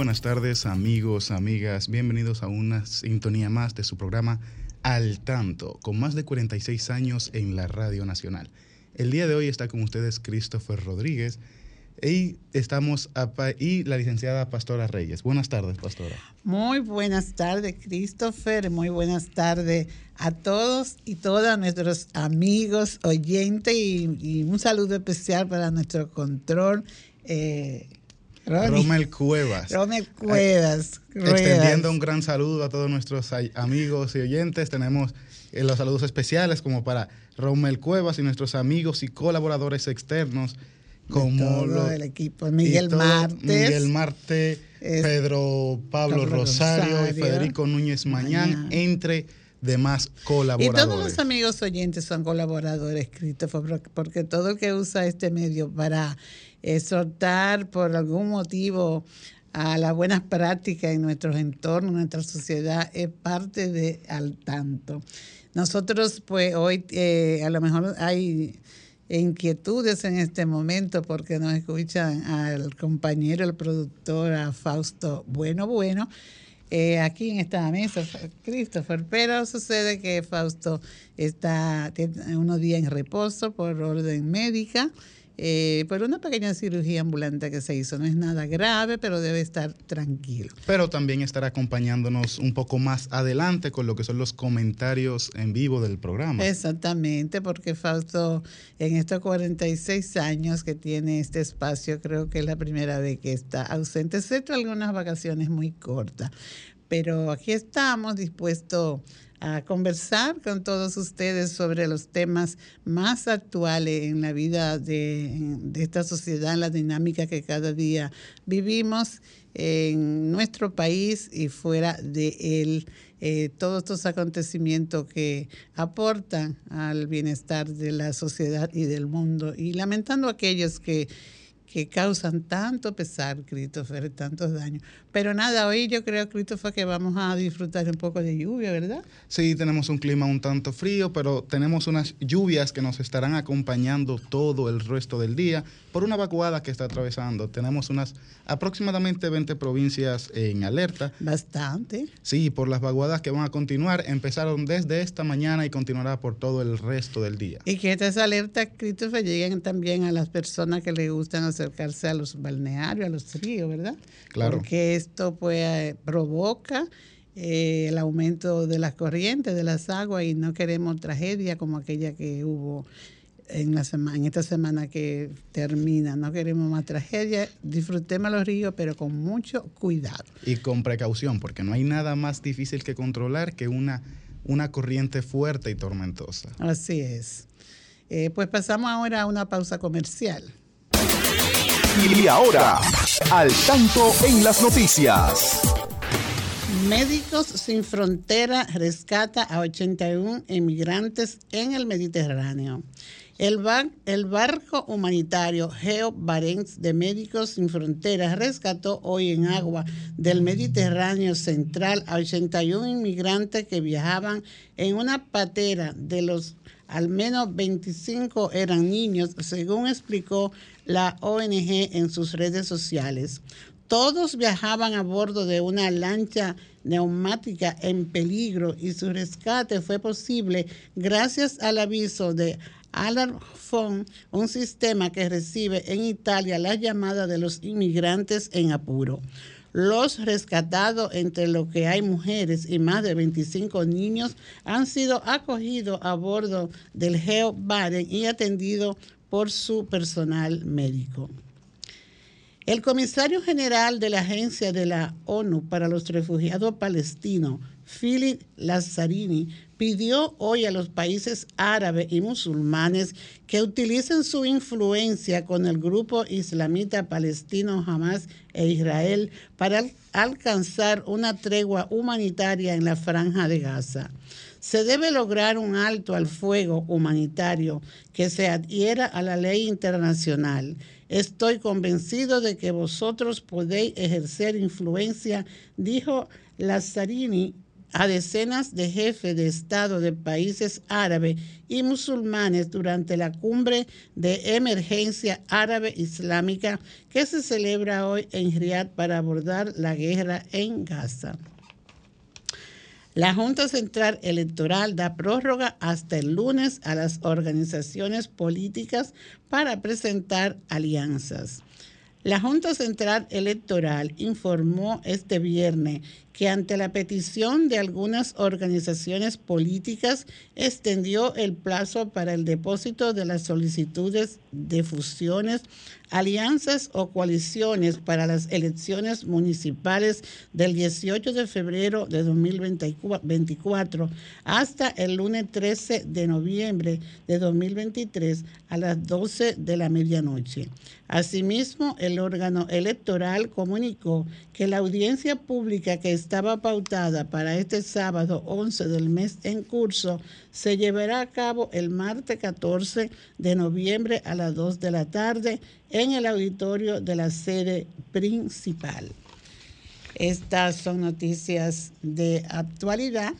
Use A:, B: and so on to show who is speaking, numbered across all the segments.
A: Buenas tardes amigos, amigas, bienvenidos a una sintonía más de su programa Al Tanto, con más de 46 años en la Radio Nacional. El día de hoy está con ustedes Christopher Rodríguez y estamos y la licenciada Pastora Reyes. Buenas tardes, Pastora.
B: Muy buenas tardes, Christopher. Muy buenas tardes a todos y todas nuestros amigos, oyentes y, un saludo especial para nuestro control. Eh,
A: Romel Cuevas.
B: Romel Cuevas.
A: Extendiendo un gran saludo a todos nuestros amigos y oyentes. Tenemos eh, los saludos especiales como para Romel Cuevas y nuestros amigos y colaboradores externos como
B: el equipo Miguel Marte,
A: Miguel Marte, Pedro Pablo, Rosario, y Federico Núñez Mañán, entre demás colaboradores.
B: Y todos los amigos oyentes son colaboradores, Christopher, porque todo el que usa este medio para exhortar por algún motivo a las buenas prácticas en nuestros entornos, en nuestra sociedad, es parte de al tanto. Nosotros, pues hoy eh, a lo mejor hay inquietudes en este momento porque nos escuchan al compañero, el productor, a Fausto Bueno Bueno, eh, aquí en esta mesa, Christopher, pero sucede que Fausto está unos días en reposo por orden médica eh, por una pequeña cirugía ambulante que se hizo. No es nada grave, pero debe estar tranquilo.
A: Pero también estará acompañándonos un poco más adelante con lo que son los comentarios en vivo del programa.
B: Exactamente, porque Fausto en estos 46 años que tiene este espacio, creo que es la primera vez que está ausente, excepto algunas vacaciones muy cortas. Pero aquí estamos dispuestos a conversar con todos ustedes sobre los temas más actuales en la vida de, esta sociedad, en la dinámica que cada día vivimos en nuestro país y fuera de él. Eh, todos estos acontecimientos que aportan al bienestar de la sociedad y del mundo y lamentando aquellos que que causan tanto pesar, Christopher, tantos daños. Pero nada, hoy yo creo, Christopher, que vamos a disfrutar un poco de lluvia, ¿verdad?
A: Sí, tenemos un clima un tanto frío, pero tenemos unas lluvias que nos estarán acompañando todo el resto del día por una vacuada que está atravesando. Tenemos unas aproximadamente 20 provincias en alerta.
B: Bastante.
A: Sí, por las vaguadas que van a continuar. Empezaron desde esta mañana y continuará por todo el resto del día.
B: Y que estas alertas, Christopher, lleguen también a las personas que les gustan hacer acercarse a los balnearios, a los ríos, ¿verdad?
A: Claro.
B: Porque esto pues provoca eh, el aumento de las corrientes, de las aguas y no queremos tragedia como aquella que hubo en, la semana, en esta semana que termina. No queremos más tragedia. Disfrutemos los ríos, pero con mucho cuidado.
A: Y con precaución, porque no hay nada más difícil que controlar que una, una corriente fuerte y tormentosa.
B: Así es. Eh, pues pasamos ahora a una pausa comercial.
C: Y ahora, al tanto en las noticias.
B: Médicos Sin Frontera rescata a 81 emigrantes en el Mediterráneo. El, el, barco humanitario Geo Barents de Médicos Sin Fronteras rescató hoy en agua del Mediterráneo central a 81 inmigrantes que viajaban en una patera de los al menos 25 eran niños, según explicó la ONG en sus redes sociales. Todos viajaban a bordo de una lancha neumática en peligro y su rescate fue posible gracias al aviso de Alarm Phone, un sistema que recibe en Italia las llamadas de los inmigrantes en apuro. Los rescatados, entre los que hay mujeres y más de 25 niños, han sido acogidos a bordo del Geo Baren y atendidos por su personal médico. El comisario general de la Agencia de la ONU para los Refugiados Palestinos, Philip Lazzarini, pidió hoy a los países árabes y musulmanes que utilicen su influencia con el grupo islamita palestino Hamas e Israel para alcanzar una tregua humanitaria en la franja de Gaza. Se debe lograr un alto al fuego humanitario que se adhiera a la ley internacional. Estoy convencido de que vosotros podéis ejercer influencia, dijo Lazzarini a decenas de jefes de Estado de países árabes y musulmanes durante la cumbre de emergencia árabe islámica que se celebra hoy en Riyadh para abordar la guerra en Gaza. La Junta Central Electoral da prórroga hasta el lunes a las organizaciones políticas para presentar alianzas. La Junta Central Electoral informó este viernes que ante la petición de algunas organizaciones políticas extendió el plazo para el depósito de las solicitudes de fusiones, alianzas o coaliciones para las elecciones municipales del 18 de febrero de 2024 hasta el lunes 13 de noviembre de 2023 a las 12 de la medianoche. Asimismo, el órgano electoral comunicó que la audiencia pública que estaba pautada para este sábado 11 del mes en curso se llevará a cabo el martes 14 de noviembre a las 2 de la tarde en el auditorio de la sede principal. Estas son noticias de actualidad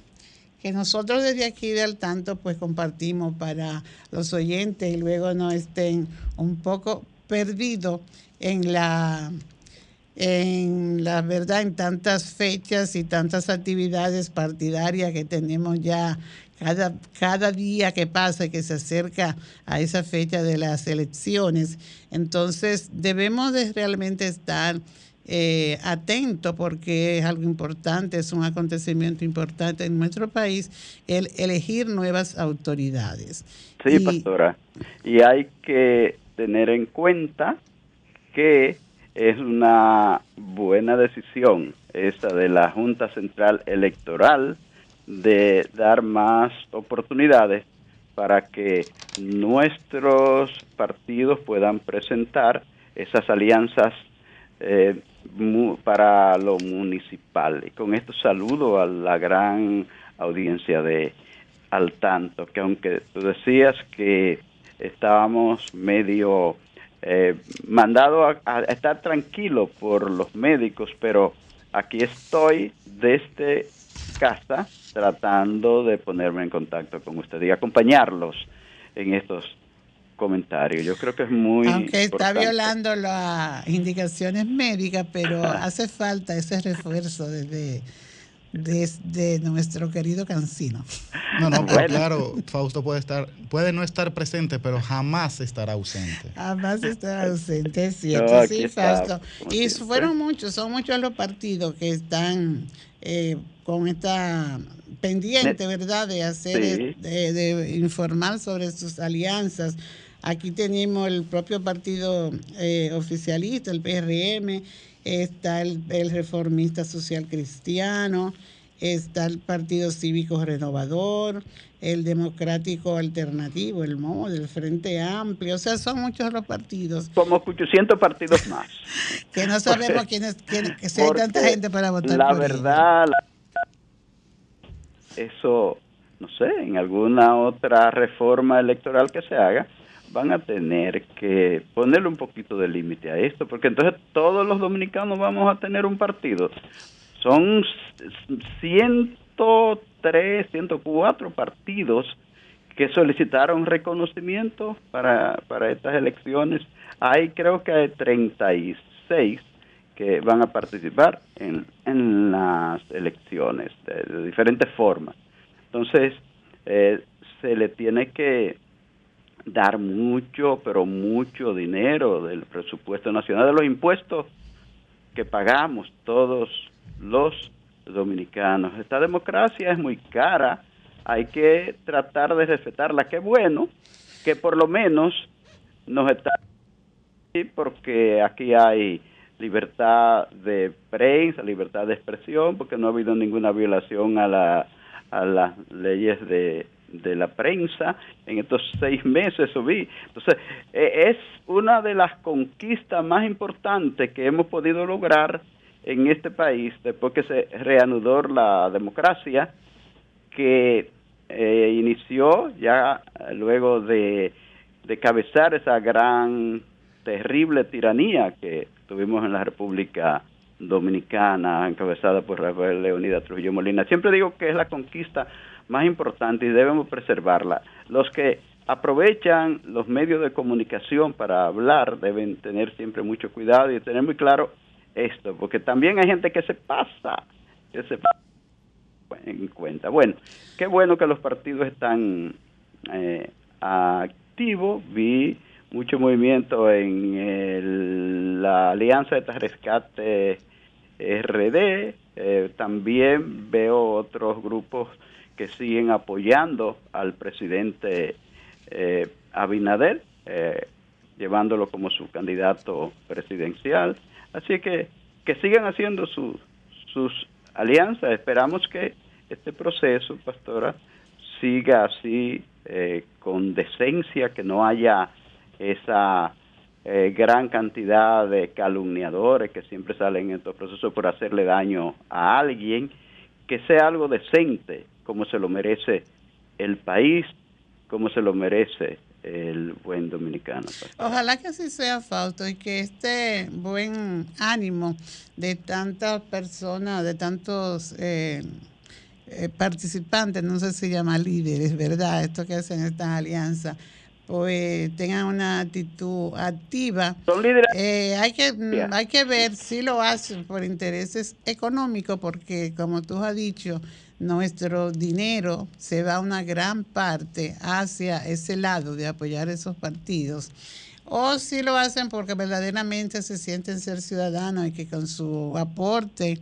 B: que nosotros desde aquí de al tanto pues compartimos para los oyentes y luego no estén un poco perdidos en la en la verdad en tantas fechas y tantas actividades partidarias que tenemos ya cada, cada día que pasa y que se acerca a esa fecha de las elecciones. Entonces debemos de realmente estar eh, atentos porque es algo importante, es un acontecimiento importante en nuestro país, el elegir nuevas autoridades.
D: Sí, pastora. Y hay que tener en cuenta que es una buena decisión esta de la Junta Central Electoral de dar más oportunidades para que nuestros partidos puedan presentar esas alianzas eh, para lo municipal. Y con esto saludo a la gran audiencia de Al Tanto, que aunque tú decías que estábamos medio eh, mandado a, estar tranquilo por los médicos, pero aquí estoy desde casa tratando de ponerme en contacto con usted y acompañarlos en estos comentarios. Yo creo que es muy...
B: Aunque está violando las indicaciones médicas, pero hace falta ese refuerzo desde de, nuestro querido Cancino.
A: No, no, pues claro, Fausto puede estar, puede no estar presente, pero jamás estará ausente.
B: Jamás estará ausente, es cierto, sí, Fausto. Y fueron muchos, son muchos los partidos que están eh, con esta pendiente, ¿verdad?, de hacer, de, informar sobre sus alianzas. Aquí tenemos el propio partido eh, oficialista, el PRM, está el, Reformista Social Cristiano, está el Partido Cívico Renovador, el Democrático Alternativo, el MO, el Frente Amplio, o sea, son muchos los partidos.
D: Como 800 partidos más.
B: que no sabemos quiénes, quién, que si hay tanta gente para votar.
D: La verdad, eso, no sé, en alguna otra reforma electoral que se haga, van a tener que ponerle un poquito de límite a esto, porque entonces todos los dominicanos vamos a tener un partido. Son 103, 104 partidos que solicitaron reconocimiento para, para estas elecciones. Hay creo que hay 36 que van a participar en, en las elecciones de, diferentes formas. Entonces, eh, se le tiene que dar mucho, pero mucho dinero del presupuesto nacional, de los impuestos que pagamos todos los dominicanos. Esta democracia es muy cara, hay que tratar de respetarla. Qué bueno que por lo menos nos está porque aquí hay libertad de prensa, libertad de expresión, porque no ha habido ninguna violación a, la, a las leyes de, de la prensa en estos seis meses subí. Entonces, e, es una de las conquistas más importantes que hemos podido lograr en este país después que se reanudó la democracia que eh, inició ya luego de, de cabezar esa gran terrible tiranía que tuvimos en la República Dominicana, encabezada por Rafael Leonidas Trujillo Molina. Siempre digo que es la conquista más importante y debemos preservarla. Los que aprovechan los medios de comunicación para hablar deben tener siempre mucho cuidado y tener muy claro esto, porque también hay gente que se pasa, que se pasa en cuenta. Bueno, qué bueno que los partidos están eh, activos. Vi mucho movimiento en la Alianza de Rescate RD. Eh, también veo otros grupos que siguen apoyando al presidente eh, Abinader, eh, llevándolo como su candidato presidencial. Así que que sigan haciendo sus alianzas. Esperamos que este proceso, pastora, siga así eh, con decencia, que no haya esa eh, gran cantidad de calumniadores que siempre salen en estos procesos por hacerle daño a alguien, que sea algo decente, como se lo merece el país, como se lo merece el buen dominicano.
B: Ojalá que así sea, Fausto, y que este buen ánimo de tantas personas, de tantos eh, eh, participantes, no sé si se llama líderes, ¿verdad? Esto que hacen estas alianzas, pues tengan una actitud activa.
D: Son líderes.
B: Eh, hay, que, hay que ver si lo hacen por intereses económicos, porque como tú has dicho, nuestro dinero se va una gran parte hacia ese lado de apoyar esos partidos. O si lo hacen porque verdaderamente se sienten ser ciudadanos y que con su aporte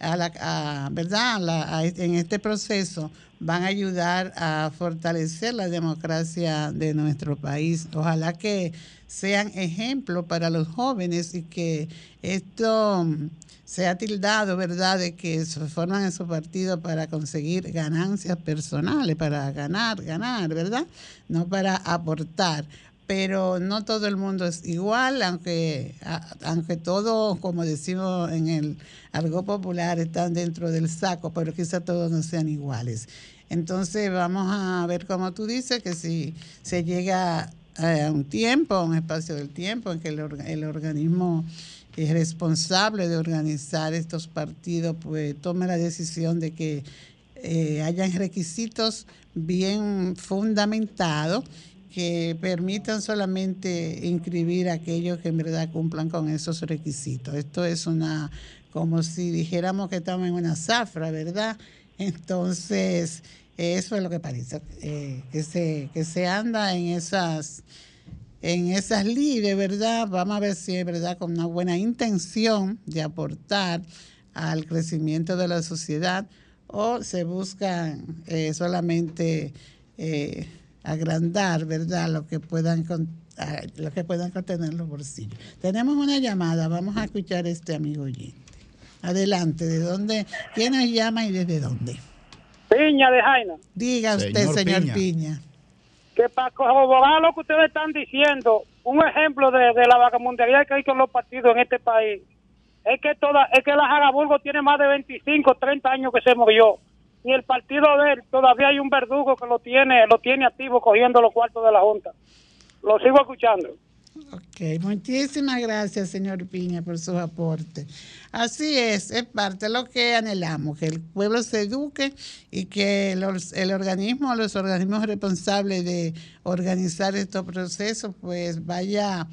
B: a la, ¿verdad? en este proceso van a ayudar a fortalecer la democracia de nuestro país. Ojalá que sean ejemplo para los jóvenes y que esto se ha tildado, ¿verdad?, de que se forman en su partido para conseguir ganancias personales, para ganar, ganar, ¿verdad? No para aportar. Pero no todo el mundo es igual, aunque, aunque todos, como decimos en el algo popular, están dentro del saco, pero quizá todos no sean iguales. Entonces vamos a ver, como tú dices, que si se llega a un tiempo, a un espacio del tiempo en que el, el organismo es responsable de organizar estos partidos, pues tome la decisión de que eh, hayan requisitos bien fundamentados que permitan solamente inscribir a aquellos que en verdad cumplan con esos requisitos. Esto es una, como si dijéramos que estamos en una zafra, ¿verdad? Entonces, eso es lo que parece, eh, que, se, que se anda en esas en esas lides, ¿verdad? Vamos a ver si es verdad con una buena intención de aportar al crecimiento de la sociedad o se busca eh, solamente eh, agrandar, ¿verdad? Lo que puedan lo que puedan contener los bolsillos. Tenemos una llamada, vamos a escuchar a este amigo oyente. Adelante, ¿de dónde? ¿Quién nos llama y desde dónde?
E: Piña de Jaina.
B: Diga usted, señor, Piña
E: que para corroborar lo que ustedes están diciendo, un ejemplo de, la vagamundería que hay con los partidos en este país, es que toda, es que la Jaraburgo tiene más de 25, 30 años que se murió. Y el partido de él, todavía hay un verdugo que lo tiene, lo tiene activo cogiendo los cuartos de la Junta. Lo sigo escuchando.
B: Ok, muchísimas gracias, señor Piña, por su aporte. Así es, es parte de lo que anhelamos, que el pueblo se eduque y que el organismo, los organismos responsables de organizar estos procesos, pues vaya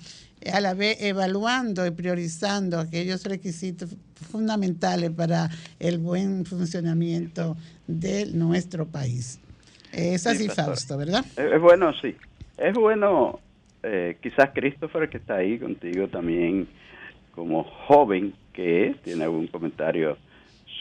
B: a la vez evaluando y priorizando aquellos requisitos fundamentales para el buen funcionamiento de nuestro país. Es así, Fausto, ¿verdad?
D: Es bueno, sí. Es bueno eh, quizás Christopher, que está ahí contigo también como joven, que tiene algún comentario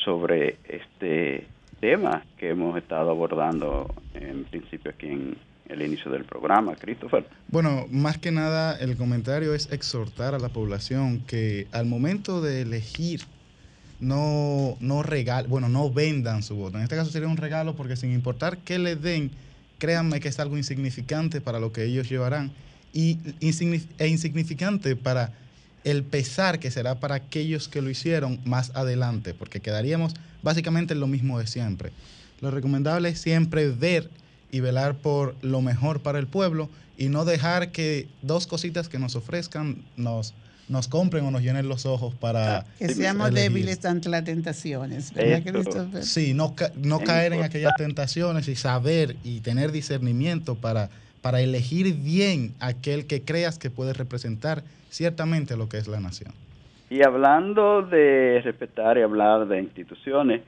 D: sobre este tema que hemos estado abordando en principio aquí en el inicio del programa, Christopher.
A: Bueno, más que nada el comentario es exhortar a la población que al momento de elegir no, no regal, bueno, no vendan su voto. En este caso sería un regalo porque sin importar qué le den, créanme que es algo insignificante para lo que ellos llevarán y e insignificante para el pesar que será para aquellos que lo hicieron más adelante, porque quedaríamos básicamente en lo mismo de siempre. Lo recomendable es siempre ver y velar por lo mejor para el pueblo y no dejar que dos cositas que nos ofrezcan nos nos compren o nos llenen los ojos para...
B: Que seamos débiles ante las tentaciones.
A: Sí, no, no caer en aquellas tentaciones y saber y tener discernimiento para, para elegir bien aquel que creas que puede representar ciertamente lo que es la nación.
D: Y hablando de respetar y hablar de instituciones,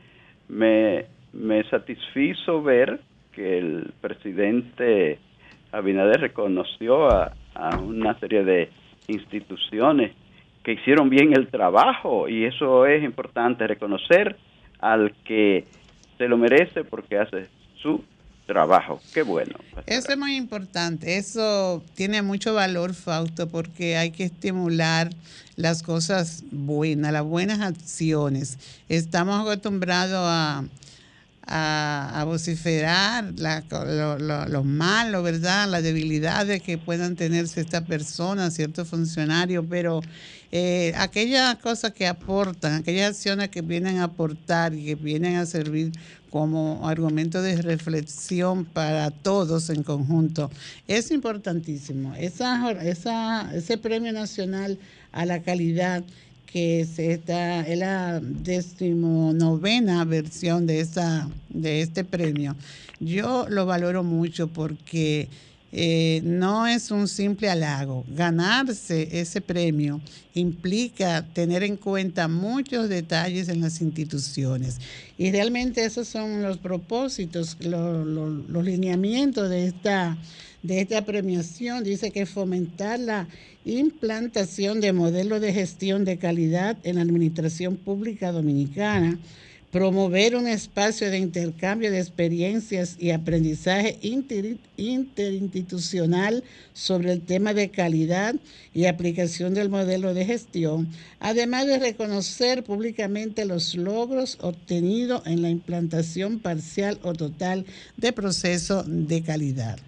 D: me, me satisfizo ver que el presidente Abinader reconoció a, a una serie de instituciones que hicieron bien el trabajo y eso es importante reconocer al que se lo merece porque hace su trabajo. Qué bueno.
B: Eso es muy importante. Eso tiene mucho valor, Fausto, porque hay que estimular las cosas buenas, las buenas acciones. Estamos acostumbrados a a, vociferar la, lo, lo, malo, ¿verdad? Las debilidades que puedan tenerse estas personas, ciertos funcionarios, pero eh, aquellas cosas que aportan, aquellas acciones que vienen a aportar y que vienen a servir como argumento de reflexión para todos en conjunto, es importantísimo. Esa, esa, ese premio nacional a la calidad que es, esta, es la decimonovena versión de, esa, de este premio. Yo lo valoro mucho porque eh, no es un simple halago. Ganarse ese premio implica tener en cuenta muchos detalles en las instituciones. Y realmente esos son los propósitos, los lineamientos de esta de esta premiación dice que fomentar la implantación de modelos de gestión de calidad en la administración pública dominicana, promover un espacio de intercambio de experiencias y aprendizaje interinstitucional sobre el tema de calidad y aplicación del modelo de gestión, además de reconocer públicamente los logros obtenidos en la implantación parcial o total de proceso de calidad.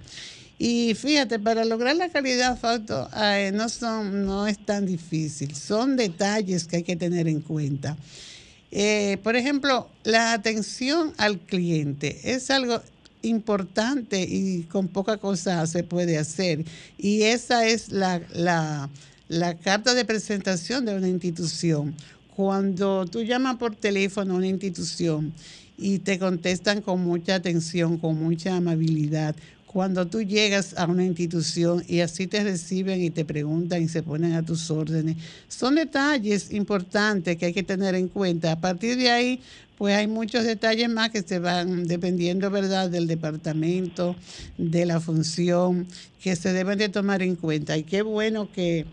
B: Y fíjate, para lograr la calidad, Fausto, no, son, no es tan difícil. Son detalles que hay que tener en cuenta. Eh, por ejemplo, la atención al cliente es algo importante y con poca cosa se puede hacer. Y esa es la, la, la carta de presentación de una institución. Cuando tú llamas por teléfono a una institución y te contestan con mucha atención, con mucha amabilidad, cuando tú llegas a una institución y así te reciben y te preguntan y se ponen a tus órdenes. Son detalles importantes que hay que tener en cuenta. A partir de ahí, pues hay muchos detalles más que se van dependiendo, ¿verdad?, del departamento, de la función, que se deben de tomar en cuenta. Y qué bueno que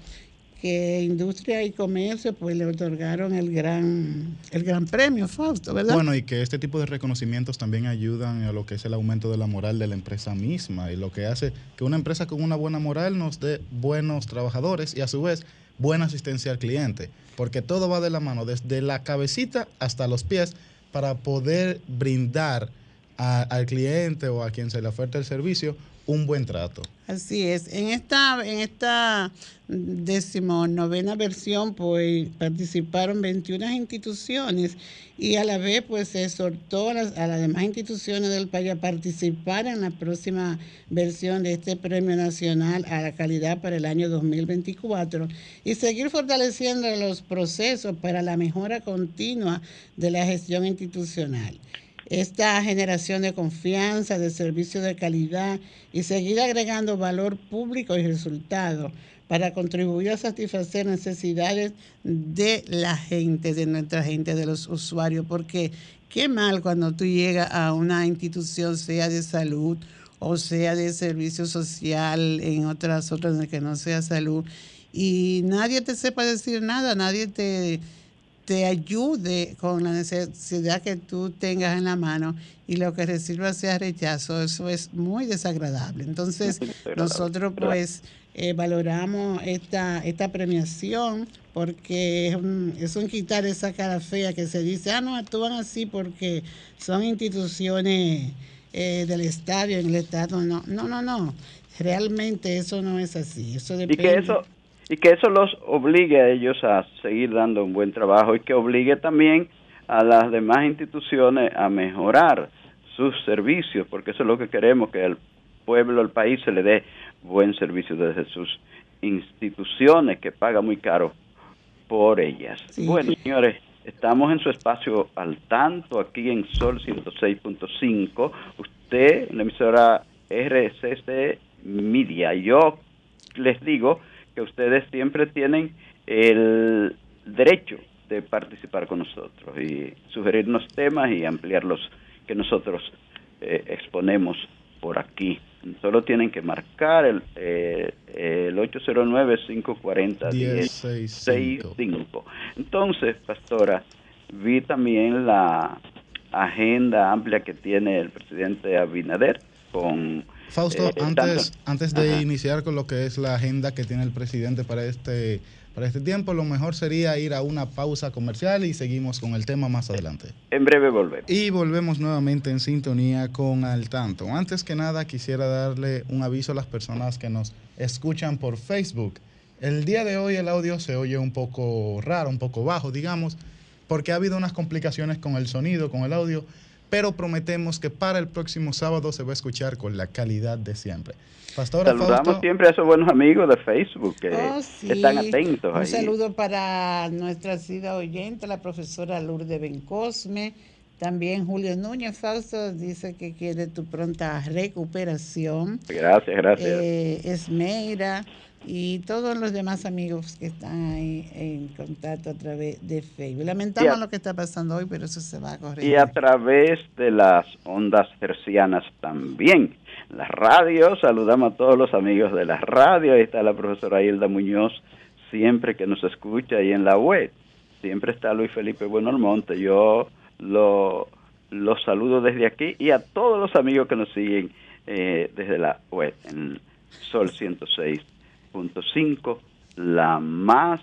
B: que Industria y Comercio pues le otorgaron el gran, el gran premio, Fausto, ¿verdad?
A: Bueno, y que este tipo de reconocimientos también ayudan a lo que es el aumento de la moral de la empresa misma y lo que hace que una empresa con una buena moral nos dé buenos trabajadores y a su vez buena asistencia al cliente, porque todo va de la mano, desde la cabecita hasta los pies, para poder brindar al cliente o a quien se le oferta el servicio un buen trato.
B: Así es. En esta, en esta decimonovena versión, pues participaron 21 instituciones y a la vez, pues se exhortó a las, demás instituciones del país a participar en la próxima versión de este Premio Nacional a la Calidad para el año 2024 y seguir fortaleciendo los procesos para la mejora continua de la gestión institucional esta generación de confianza, de servicio de calidad y seguir agregando valor público y resultado para contribuir a satisfacer necesidades de la gente, de nuestra gente, de los usuarios, porque qué mal cuando tú llegas a una institución, sea de salud o sea de servicio social, en otras otras en que no sea salud, y nadie te sepa decir nada, nadie te te ayude con la necesidad que tú tengas en la mano y lo que reciba sea rechazo, eso es muy desagradable. Entonces, nosotros pues eh, valoramos esta, esta premiación porque es un, es un quitar esa cara fea que se dice, ah, no, actúan así porque son instituciones eh, del estadio, en el Estado. No, no, no, no. Realmente eso no es así. Eso depende.
D: Y que eso, y que eso los obligue a ellos a seguir dando un buen trabajo y que obligue también a las demás instituciones a mejorar sus servicios, porque eso es lo que queremos, que al pueblo, al país se le dé buen servicio desde sus instituciones, que paga muy caro por ellas. Bueno, señores, estamos en su espacio al tanto, aquí en Sol 106.5. Usted, la emisora RCC Media, yo les digo que ustedes siempre tienen el derecho de participar con nosotros y sugerirnos temas y ampliar los que nosotros eh, exponemos por aquí. Solo tienen que marcar el, eh, el 809-540-1065. Entonces, pastora, vi también la agenda amplia que tiene el presidente Abinader con
A: Fausto, eh, antes, antes de iniciar con lo que es la agenda que tiene el presidente para este, para este tiempo, lo mejor sería ir a una pausa comercial y seguimos con el tema más adelante.
D: En breve volvemos.
A: Y volvemos nuevamente en sintonía con Al Tanto. Antes que nada, quisiera darle un aviso a las personas que nos escuchan por Facebook. El día de hoy el audio se oye un poco raro, un poco bajo, digamos, porque ha habido unas complicaciones con el sonido, con el audio pero prometemos que para el próximo sábado se va a escuchar con la calidad de siempre.
D: Pastora Saludamos siempre a esos buenos amigos de Facebook que oh, están atentos.
B: Un saludo para nuestra ciudad oyente, la profesora Lourdes Bencosme. También Julio Núñez Fausto dice que quiere tu pronta recuperación.
D: Gracias, gracias.
B: Eh, Esmeira y todos los demás amigos que están ahí en contacto a través de Facebook. Lamentamos lo que está pasando hoy, pero eso se va a corregir.
D: Y a través de las ondas tercianas también. La radio, saludamos a todos los amigos de la radio. Ahí está la profesora Hilda Muñoz, siempre que nos escucha ahí en la web. Siempre está Luis Felipe Buenolmonte. Yo lo, los saludo desde aquí y a todos los amigos que nos siguen eh, desde la web en Sol 106 cinco la más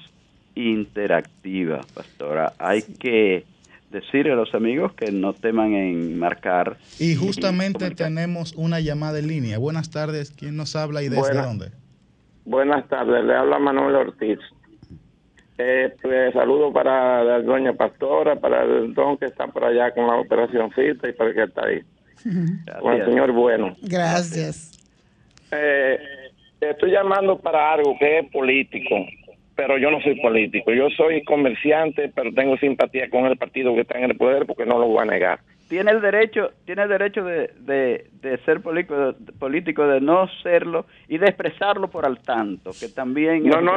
D: interactiva, pastora. Hay que decirle a los amigos que no teman en marcar.
A: Y justamente tenemos una llamada en línea. Buenas tardes, ¿quién nos habla y desde dónde?
F: Buenas tardes, le habla Manuel Ortiz. Eh, pues, saludo para la doña Pastora, para el don que está por allá con la operación cita y para el que está ahí. Con el señor Bueno.
B: Gracias.
F: Eh, estoy llamando para algo que es político, pero yo no soy político. Yo soy comerciante, pero tengo simpatía con el partido que está en el poder porque no lo voy a negar.
D: Tiene el derecho, tiene el derecho de, de, ser político, político, de no serlo y de expresarlo por al tanto, que también
F: no, no,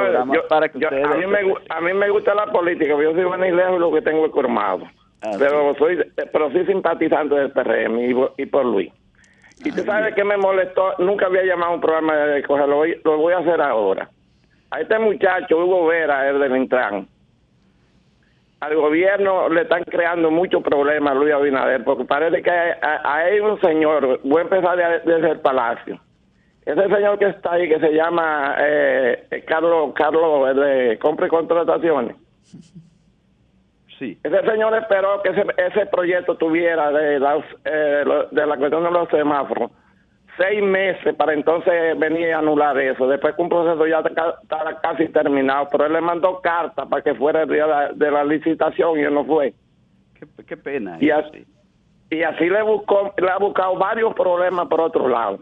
F: para que a, mí me, a mí me gusta la política, yo soy buena y lejos lo que tengo es formado. Ah, pero soy pero soy simpatizante del PRM y, y por Luis. Y tú sabes que me molestó, nunca había llamado a un programa de cogerlo, lo voy a hacer ahora. A este muchacho, Hugo Vera, el del Intran, al gobierno le están creando muchos problemas Luis Abinader, porque parece que hay, un señor, voy a empezar desde el palacio. Ese señor que está ahí, que se llama eh, Carlos, Carlos, de compra y contrataciones. Ese señor esperó que ese, ese proyecto tuviera de, las, eh, de la cuestión de los semáforos seis meses para entonces venir a anular eso. Después que un proceso ya estaba casi terminado, pero él le mandó carta para que fuera el día de la licitación y él no fue.
D: Qué, pena.
F: Y así, y así le buscó, le ha buscado varios problemas por otro lado.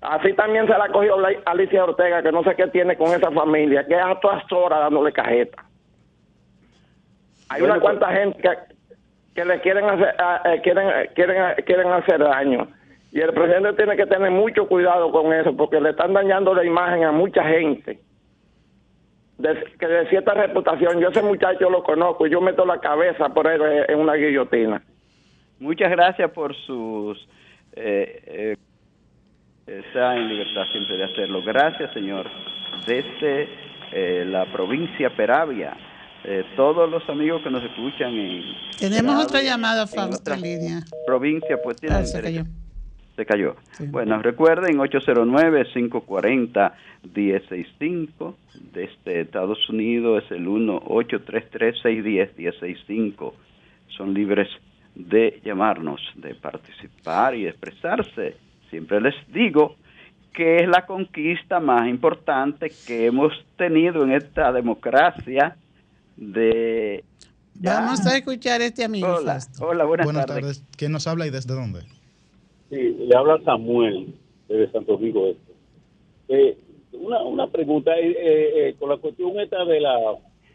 F: Así también se la cogió Alicia Ortega, que no sé qué tiene con esa familia, que es a todas horas dándole cajeta. Hay una cuanta gente que, le quieren hacer, eh, quieren, quieren, quieren hacer daño. Y el presidente tiene que tener mucho cuidado con eso, porque le están dañando la imagen a mucha gente. De, que de cierta reputación, yo ese muchacho lo conozco y yo meto la cabeza por él en una guillotina.
D: Muchas gracias por sus... Eh, eh, está en libertad siempre de hacerlo. Gracias, señor. Desde eh, la provincia Peravia eh, todos los amigos que nos escuchan en...
B: Tenemos otra llamada, Fausto, en línea.
D: Provincia, pues tienen... Ah, se cayó. Se cayó. Bueno, recuerden, 809-540-165. Desde Estados Unidos es el 1-833-610-165. Son libres de llamarnos, de participar y expresarse. Siempre les digo que es la conquista más importante que hemos tenido en esta democracia de...
B: Vamos a escuchar este amigo.
D: Hola, hola buenas,
A: buenas tardes. ¿Quién nos habla y desde dónde?
G: Sí, le habla Samuel de Santo Domingo Este. Eh, una, una pregunta eh, eh, con la cuestión esta de la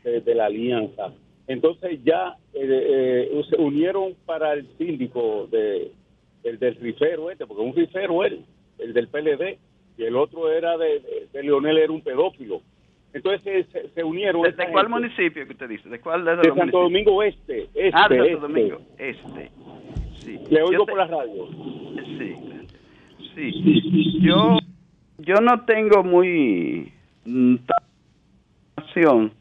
G: de, la alianza. Entonces ya se unieron para el síndico de, el del rifero este, porque un rifero él, el del PLD, y el otro era de, de, Leonel, era un pedófilo. Entonces se, unieron.
D: ¿De cuál municipio que usted dice? ¿De cuál?
G: De, Santo Domingo Este. este
D: ah, de Santo este. Domingo Este. Sí.
G: Le oigo por la radio.
D: Sí. Sí. Yo, yo no tengo muy información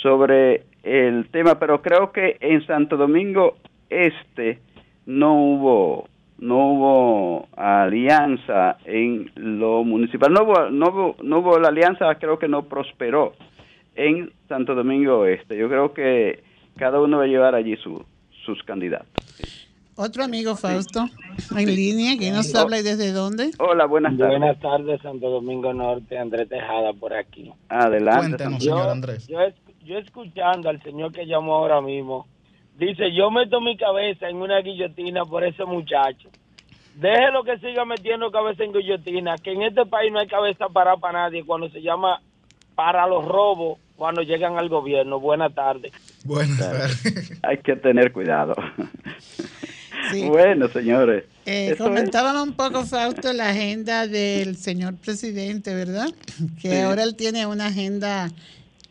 D: sobre el tema, pero creo que en Santo Domingo Este no hubo no hubo alianza en lo municipal. No hubo, no hubo, no hubo la alianza, creo que no prosperó en Santo Domingo Este. Yo creo que cada uno va a llevar allí su, sus candidatos.
B: Otro amigo Fausto, en línea, ¿quién nos habla y desde dónde?
D: Hola, buenas tardes.
H: Buenas tardes, Santo Domingo Norte, Andrés Tejada por aquí.
D: Adelante.
A: Cuéntenos, señor Andrés.
H: Yo, yo escuchando al señor que llamó ahora mismo, Dice, yo meto mi cabeza en una guillotina por ese muchacho. Déjelo que siga metiendo cabeza en guillotina, que en este país no hay cabeza para para nadie cuando se llama para los robos cuando llegan al gobierno. Buenas tardes.
A: Buenas tardes.
D: Hay que tener cuidado. Bueno, señores.
B: Eh, comentábamos un poco, Fausto, la agenda del señor presidente, ¿verdad? Que ahora él tiene una agenda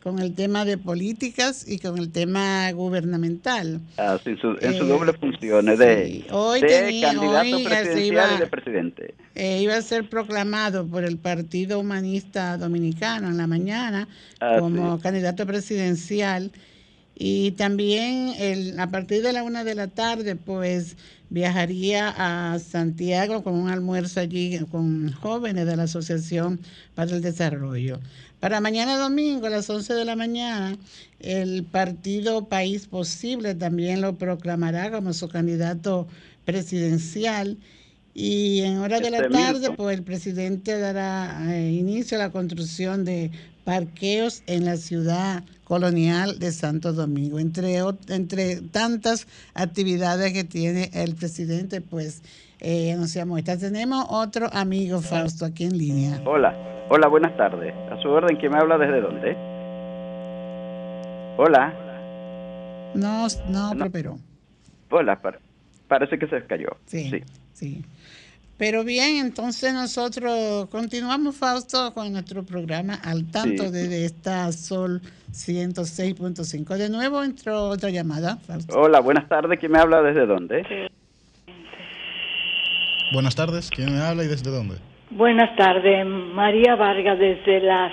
B: con el tema de políticas y con el tema gubernamental.
D: Ah, en su eh, doble función de, hoy candidato presidencial y de presidente.
B: Eh, iba a ser proclamado por el Partido Humanista Dominicano en la mañana ah, como candidato presidencial y también el, a partir de la una de la tarde pues viajaría a Santiago con un almuerzo allí con jóvenes de la Asociación para el Desarrollo. Para mañana domingo a las 11 de la mañana, el partido País Posible también lo proclamará como su candidato presidencial. Y en hora de la este tarde, pues el presidente dará eh, inicio a la construcción de parqueos en la ciudad colonial de Santo Domingo. Entre, entre tantas actividades que tiene el presidente, pues eh, anunciamos esta. Tenemos otro amigo Fausto aquí en línea.
D: Hola, hola, buenas tardes. A su orden, ¿quién me habla desde dónde? Hola.
B: No, no, pero.
D: Hola, parece que se cayó.
B: Sí, sí. sí. Pero bien, entonces nosotros continuamos, Fausto, con nuestro programa al tanto de, esta Sol 106.5. De nuevo entró otra llamada, Fausto.
D: Hola, buenas tardes. ¿Quién me habla desde dónde?
A: Buenas tardes. ¿Quién me habla y desde dónde?
I: Buenas tardes. María Vargas desde la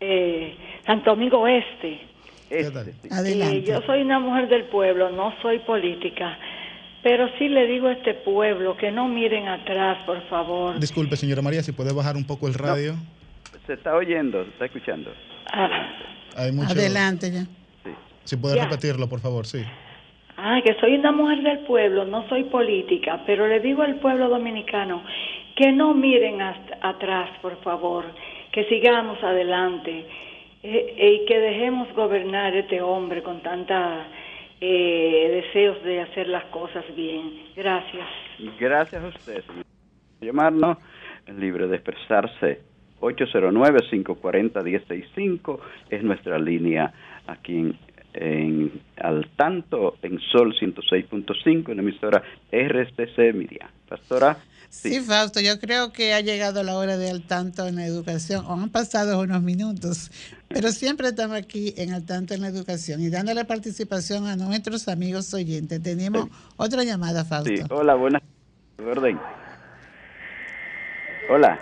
I: eh, Santo Domingo Oeste.
B: Este. Adelante.
I: Eh, yo soy una mujer del pueblo, no soy política. Pero sí le digo a este pueblo que no miren atrás, por favor.
A: Disculpe, señora María, si puede bajar un poco el radio.
D: se está oyendo, se está escuchando.
B: Ah. Adelante ya.
A: Si puede repetirlo, por favor, sí.
I: Ah, que soy una mujer del pueblo, no soy política, pero le digo al pueblo dominicano que no miren atrás, por favor, que sigamos adelante eh, eh, y que dejemos gobernar este hombre con tanta eh, deseos de hacer las cosas bien. Gracias.
D: Gracias a usted. Llamarnos, libre de expresarse. 809-540-1065 es nuestra línea aquí en, al tanto en Sol 106.5 en la emisora RCC Media. Pastora.
B: Sí. Fausto, yo creo que ha llegado la hora de al tanto en la educación, o han pasado unos minutos, pero siempre estamos aquí en al tanto en la educación y dándole participación a nuestros amigos oyentes. Tenemos otra llamada, Fausto.
D: Sí, hola, buenas. Orden. Hola.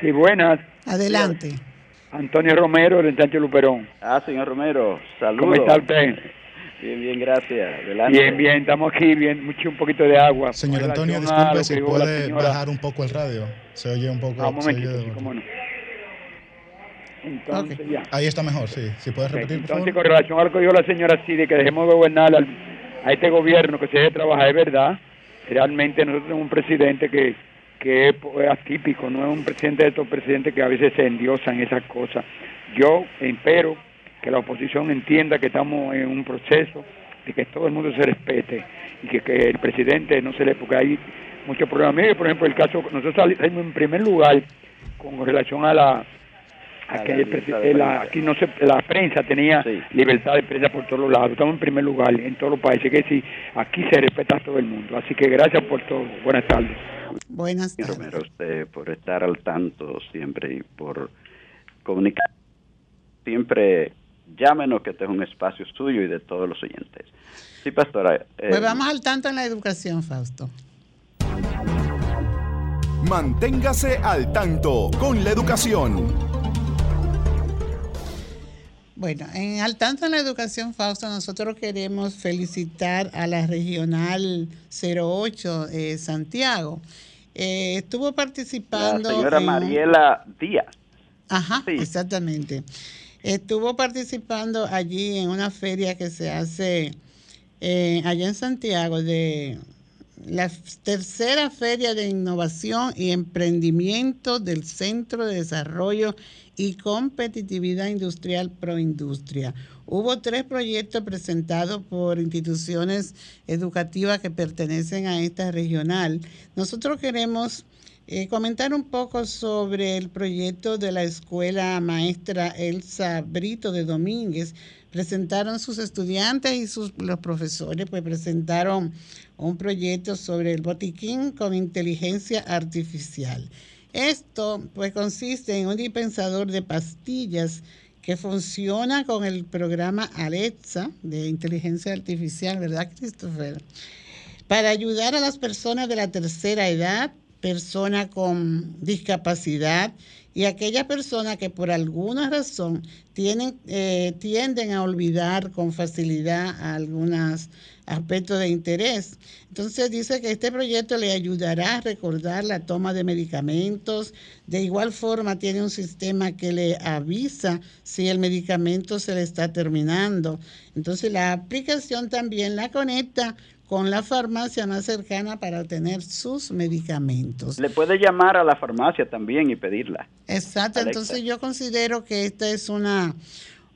J: Sí, buenas.
B: Adelante.
J: Antonio Romero, del Sancho Luperón.
D: Ah, señor Romero, saludos.
J: ¿Cómo está usted?
D: Bien, bien, gracias. Adelante.
J: Bien, bien, estamos aquí, bien, mucho, un poquito de agua.
A: Señor Antonio, disculpe si puede bajar un poco el radio. Se oye un poco.
J: Ah, un momentito, sí, cómo no.
A: Entonces, okay. ya. Ahí está mejor, sí. Si puedes repetir,
J: okay. Entonces, con relación a lo que dijo la señora Cide, que dejemos de gobernar al, a este gobierno, que se debe trabajar, es verdad. Realmente nosotros tenemos un presidente que, que es atípico, no es un presidente de estos presidentes que a veces se endiosan esas cosas. Yo espero que la oposición entienda que estamos en un proceso de que todo el mundo se respete y que, que el presidente no se le... porque hay muchos problemas. Mire, por ejemplo, el caso, nosotros salimos en primer lugar con relación a la a que el, la, aquí no se, la prensa tenía sí. libertad de prensa por todos lados. Estamos en primer lugar en todos los países, que sí, aquí se respeta a todo el mundo. Así que gracias por todo. Buenas tardes.
B: Buenas tardes.
D: Romero, usted por estar al tanto siempre y por comunicar. Siempre llámenos que este es un espacio suyo y de todos los oyentes. Sí, pastora.
B: Eh, pues vamos al tanto en la educación, Fausto.
C: Manténgase al tanto con la educación.
B: Bueno, en al tanto en la educación, Fausto, nosotros queremos felicitar a la regional 08 eh, Santiago. Eh, estuvo participando.
D: La señora Mariela Díaz.
B: Ajá, sí. exactamente. Estuvo participando allí en una feria que se hace eh, allá en Santiago de la tercera feria de innovación y emprendimiento del Centro de Desarrollo y competitividad industrial Proindustria. Hubo tres proyectos presentados por instituciones educativas que pertenecen a esta regional. Nosotros queremos eh, comentar un poco sobre el proyecto de la escuela maestra Elsa Brito de Domínguez. Presentaron sus estudiantes y sus, los profesores, pues presentaron un proyecto sobre el botiquín con inteligencia artificial. Esto pues consiste en un dispensador de pastillas que funciona con el programa Alexa de inteligencia artificial, ¿verdad, Christopher? Para ayudar a las personas de la tercera edad, personas con discapacidad y aquellas personas que por alguna razón tienen, eh, tienden a olvidar con facilidad algunos aspectos de interés. Entonces dice que este proyecto le ayudará a recordar la toma de medicamentos. De igual forma tiene un sistema que le avisa si el medicamento se le está terminando. Entonces la aplicación también la conecta con la farmacia más cercana para obtener sus medicamentos.
D: Le puede llamar a la farmacia también y pedirla.
B: Exacto, entonces yo considero que esta es una,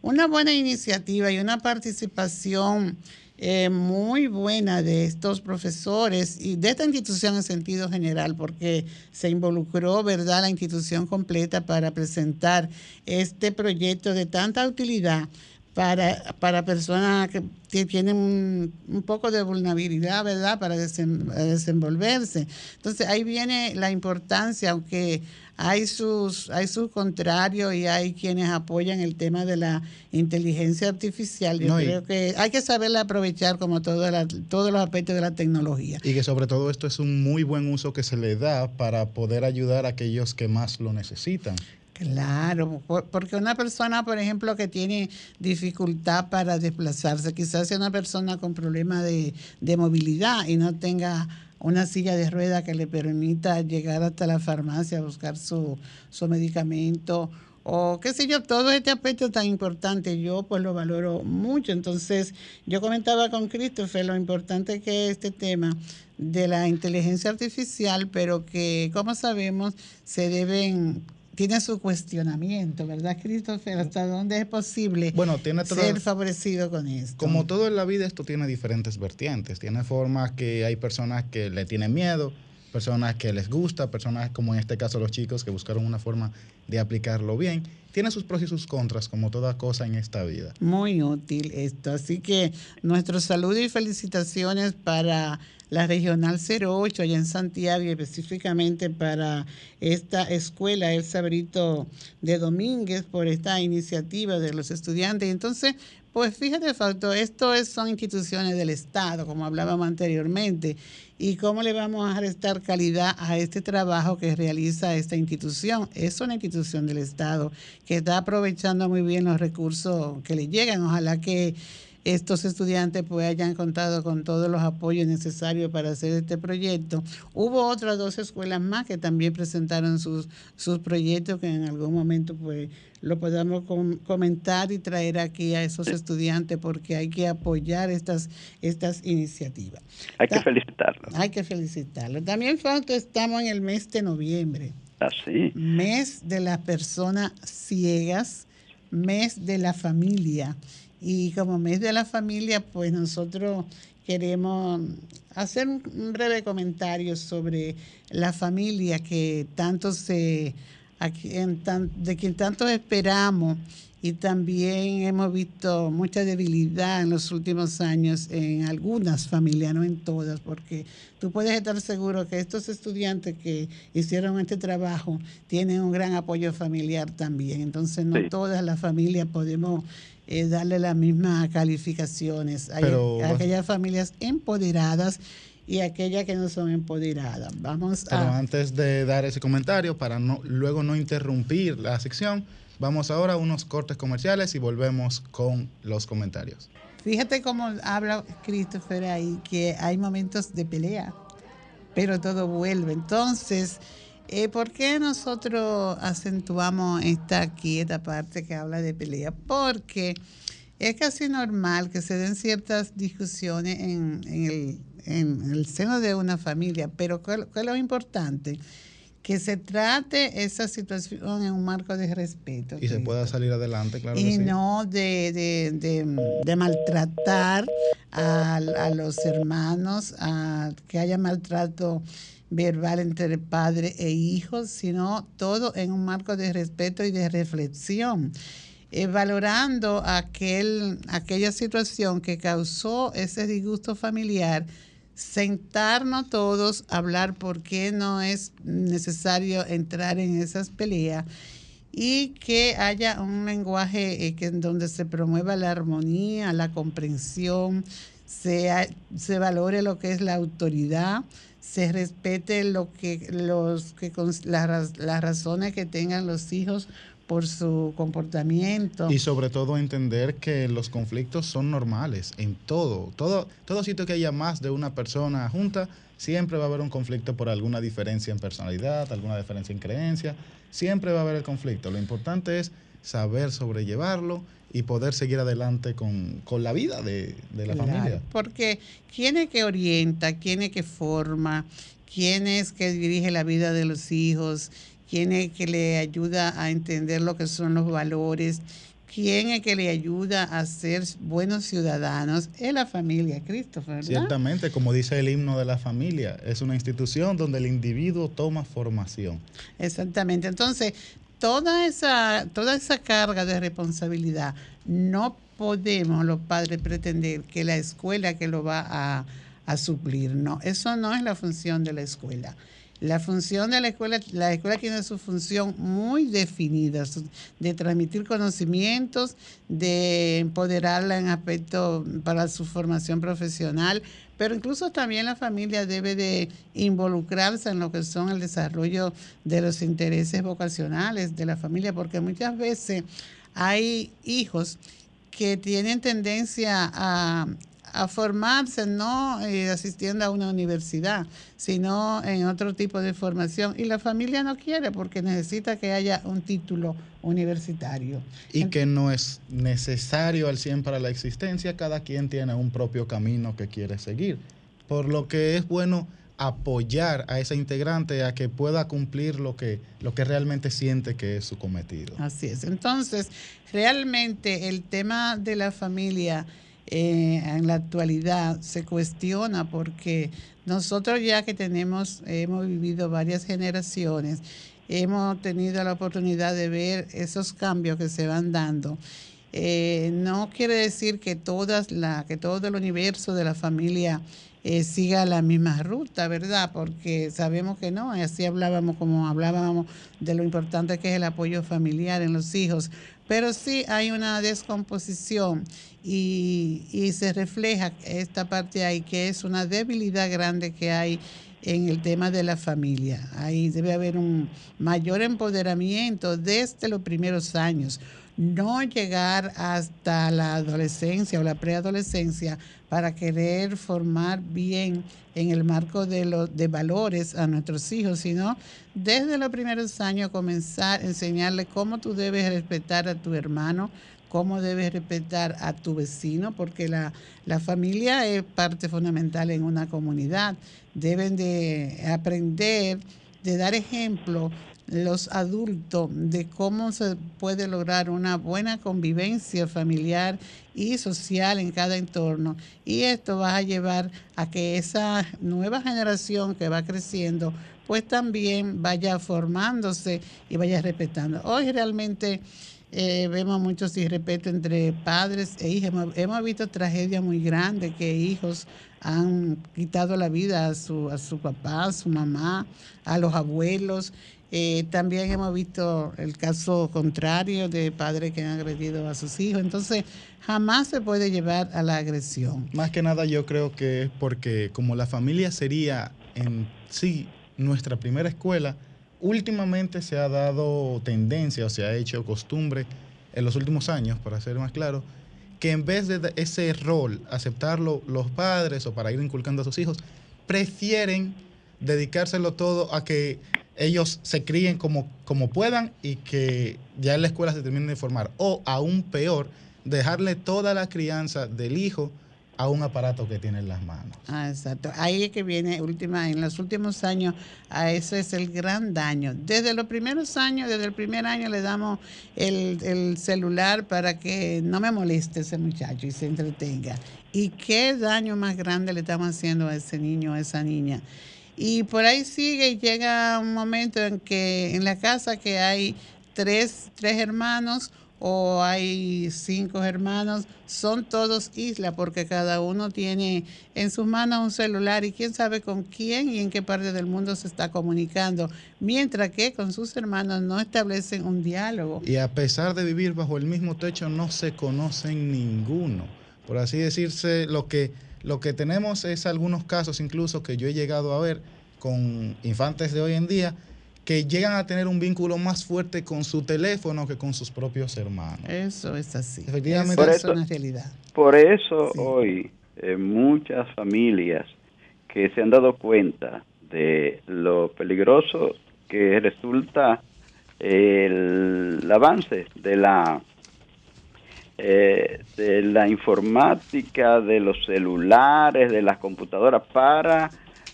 B: una buena iniciativa y una participación eh, muy buena de estos profesores y de esta institución en sentido general, porque se involucró, ¿verdad?, la institución completa para presentar este proyecto de tanta utilidad para, para personas que, tienen un, poco de vulnerabilidad, ¿verdad?, para desenvolverse. Entonces ahí viene la importancia, aunque hay sus, hay sus contrarios y hay quienes apoyan el tema de la inteligencia artificial. Yo creo que hay que saberla aprovechar como todo todos los aspectos de la tecnología.
A: Y que sobre todo esto es un muy buen uso que se le da para poder ayudar a aquellos que más lo necesitan.
B: Claro, porque una persona, por ejemplo, que tiene dificultad para desplazarse, quizás sea una persona con problemas de, de movilidad y no tenga una silla de rueda que le permita llegar hasta la farmacia a buscar su, su medicamento o qué sé yo, todo este aspecto tan importante, yo pues lo valoro mucho. Entonces, yo comentaba con Christopher lo importante que es este tema de la inteligencia artificial, pero que, como sabemos, se deben tiene su cuestionamiento, ¿verdad, Christopher? ¿Hasta dónde es posible
A: bueno, tiene
B: ser favorecido con esto?
A: Como todo en la vida, esto tiene diferentes vertientes. Tiene formas que hay personas que le tienen miedo, personas que les gusta, personas como en este caso los chicos que buscaron una forma de aplicarlo bien. Tiene sus pros y sus contras, como toda cosa en esta vida.
B: Muy útil esto. Así que nuestro saludo y felicitaciones para la Regional 08 allá en Santiago y específicamente para esta escuela, El Sabrito de Domínguez, por esta iniciativa de los estudiantes. Entonces, Pues fíjate, Fausto, esto son instituciones del Estado, como hablábamos anteriormente, y cómo le vamos a restar calidad a este trabajo que realiza esta institución. Es una institución del Estado que está aprovechando muy bien los recursos que le llegan. Ojalá que estos estudiantes pues hayan contado con todos los apoyos necesarios para hacer este proyecto. Hubo otras dos escuelas más que también presentaron sus, sus proyectos que en algún momento pues lo podamos comentar y traer aquí a esos estudiantes porque hay que apoyar estas, estas iniciativas.
D: Hay que felicitarlos.
B: Hay que felicitarlos. También, Fausto, estamos en el mes de noviembre.
D: Así.
B: Ah, mes de las personas ciegas, mes de la familia. Y como mes de la familia, pues nosotros queremos hacer un breve comentario sobre la familia que tanto se, de quien tanto esperamos y también hemos visto mucha debilidad en los últimos años en algunas familias, no en todas, porque tú puedes estar seguro que estos estudiantes que hicieron este trabajo tienen un gran apoyo familiar también. Entonces no todas las familias podemos eh, darle las mismas calificaciones. Hay aquellas familias empoderadas y aquellas que no son empoderadas. Vamos
A: Pero antes de dar ese comentario, para no, luego no interrumpir la sección, vamos ahora a unos cortes comerciales y volvemos con los comentarios.
B: Fíjate cómo habla Christopher ahí, que hay momentos de pelea, pero todo vuelve. Entonces, eh, ¿Por qué nosotros acentuamos esta aquí, esta parte que habla de pelea? Porque es casi normal que se den ciertas discusiones en, el, en el, seno de una familia, pero ¿cuál, es lo importante? Que se trate esa situación en un marco de respeto.
A: Y se pueda salir adelante, claro.
B: Y no de, de, de, maltratar a, a, los hermanos, a que haya maltrato verbal entre padre e hijo, sino todo en un marco de respeto y de reflexión. Eh, valorando aquel, aquella situación que causó ese disgusto familiar, sentarnos todos, hablar por qué no es necesario entrar en esas peleas y que haya un lenguaje eh, que, en donde se promueva la armonía, la comprensión, se, se valore lo que es la autoridad, se respete lo que los que las, las razones que tengan los hijos por su comportamiento.
A: Y sobre todo entender que los conflictos son normales en todo. Todo, todo sitio que haya más de una persona junta, siempre va a haber un conflicto por alguna diferencia en personalidad, alguna diferencia en creencia. Siempre va a haber el conflicto. Lo importante es saber sobrellevarlo y poder seguir adelante con, la vida de, la familia.
B: Porque quién es que orienta, quién es que forma, quién es que dirige la vida de los hijos, quién es que le ayuda a entender lo que son los valores, quién es que le ayuda a ser buenos ciudadanos, es la familia, Christopher.
A: Ciertamente, como dice el himno de la familia, es una institución donde el individuo toma formación.
B: Exactamente. Entonces, toda esa, toda esa carga de responsabilidad, no podemos los padres pretender que la escuela que lo va a, a suplir. No, eso no es la función de la escuela. La función de la escuela, la escuela tiene su función muy definida, de transmitir conocimientos, de empoderarla en aspecto para su formación profesional, pero incluso también la familia debe de involucrarse en lo que son el desarrollo de los intereses vocacionales de la familia, porque muchas veces hay hijos que tienen tendencia a, a formarse, no eh, asistiendo a una universidad, sino en otro tipo de formación. Y la familia no quiere porque necesita que haya un título universitario.
A: Y que no es necesario al 100 para la existencia, cada quien tiene un propio camino que quiere seguir. Por lo que es bueno apoyar a ese integrante a que pueda cumplir lo que, lo que realmente siente que es su cometido.
B: Así es. Entonces, realmente el tema de la familia eh, en la actualidad se cuestiona porque nosotros ya que tenemos, hemos vivido varias generaciones, hemos tenido la oportunidad de ver esos cambios que se van dando. Eh, no quiere decir que todas la, que todo el universo de la familia eh, siga la misma ruta, ¿verdad? Porque sabemos que no, así hablábamos como hablábamos de lo importante que es el apoyo familiar en los hijos, pero sí hay una descomposición y, y se refleja esta parte ahí que es una debilidad grande que hay en el tema de la familia. Ahí debe haber un mayor empoderamiento desde los primeros años no llegar hasta la adolescencia o la preadolescencia para querer formar bien en el marco de, los valores a nuestros hijos, sino desde los primeros años comenzar a enseñarle cómo tú debes respetar a tu hermano, cómo debes respetar a tu vecino, porque la, la familia es parte fundamental en una comunidad. Deben de aprender, de dar ejemplo los adultos de cómo se puede lograr una buena convivencia familiar y social en cada entorno. Y esto va a llevar a que esa nueva generación que va creciendo, pues también vaya formándose y vaya respetando. Hoy realmente eh, vemos muchos irrespeto entre padres e hijos. Hemos, visto tragedias muy grandes que hijos han quitado la vida a su, a su papá, a su mamá, a los abuelos. Eh, también hemos visto el caso contrario de padres que han agredido a sus hijos. Entonces, jamás se puede llevar a la agresión.
A: Más que nada yo creo que es porque como la familia sería en sí nuestra primera escuela, últimamente se ha dado tendencia o se ha hecho costumbre en los últimos años, para ser más claro, que en vez de ese rol aceptarlo los padres o para ir inculcando a sus hijos, prefieren dedicárselo todo a que ellos se críen como, como puedan y que ya en la escuela se terminen de formar. O aún peor, dejarle toda la crianza del hijo a un aparato que tiene en las manos.
B: Ah, exacto. Ahí es que viene última, en los últimos años, a eso es el gran daño. Desde los primeros años, desde el primer año le damos el, el celular para que no me moleste ese muchacho y se entretenga. ¿Y qué daño más grande le estamos haciendo a ese niño, a esa niña? Y por ahí sigue y llega un momento en que en la casa que hay tres, tres hermanos o hay cinco hermanos, son todos islas porque cada uno tiene en sus manos un celular y quién sabe con quién y en qué parte del mundo se está comunicando, mientras que con sus hermanos no establecen un diálogo.
A: Y a pesar de vivir bajo el mismo techo, no se conocen ninguno. Por así decirse, lo que lo que tenemos es algunos casos incluso que yo he llegado a ver con infantes de hoy en día que llegan a tener un vínculo más fuerte con su teléfono que con sus propios hermanos.
B: Eso es así.
D: Efectivamente, eso es una realidad. Por eso hoy eh, muchas familias que se han dado cuenta de lo peligroso que resulta el avance de la eh, de la informática, de los celulares, de las computadoras, para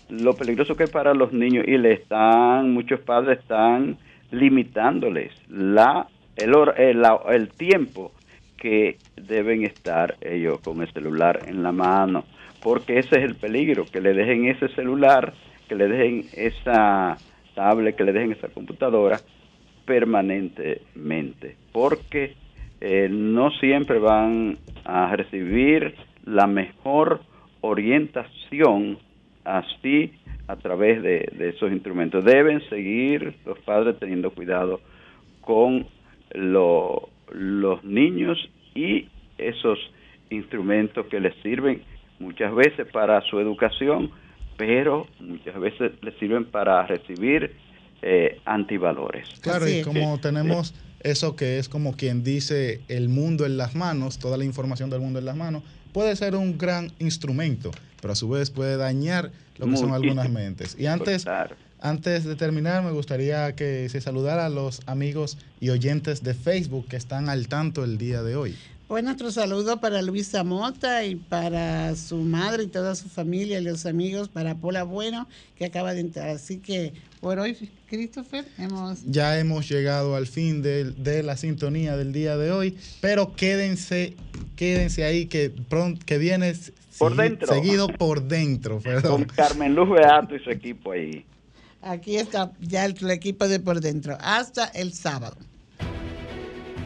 D: lo peligroso que es para los niños. Y le están, muchos padres están limitándoles la, el, el, el tiempo que deben estar ellos con el celular en la mano, porque ese es el peligro, que le dejen ese celular, que le dejen esa tablet, que le dejen esa computadora permanentemente, porque eh, no siempre van a recibir la mejor orientación así a través de, esos instrumentos. Deben seguir los padres teniendo cuidado con los niños y esos instrumentos que les sirven muchas veces para su educación, pero muchas veces les sirven para recibir eh, antivalores.
A: Claro, y como tenemos eso que es como quien dice el mundo en las manos, toda la información del mundo en las manos, puede ser un gran instrumento, pero a su vez puede dañar lo que son algunas mentes. Y antes, antes de terminar, me gustaría que se saludara a los amigos y oyentes de Facebook que están al tanto el día de hoy.
B: Pues nuestro saludo para Luisa Mota y para su madre y toda su familia y los amigos, para Pola Bueno, que acaba de entrar. Así que por hoy, Christopher, hemos...
A: Ya hemos llegado al fin de, la sintonía del día de hoy, pero quédense, quédense ahí que pronto, que viene
D: por dentro.
A: seguido por dentro.
D: Con Carmen Luz Beato y su equipo ahí.
B: Aquí está ya el equipo de por dentro. Hasta el sábado.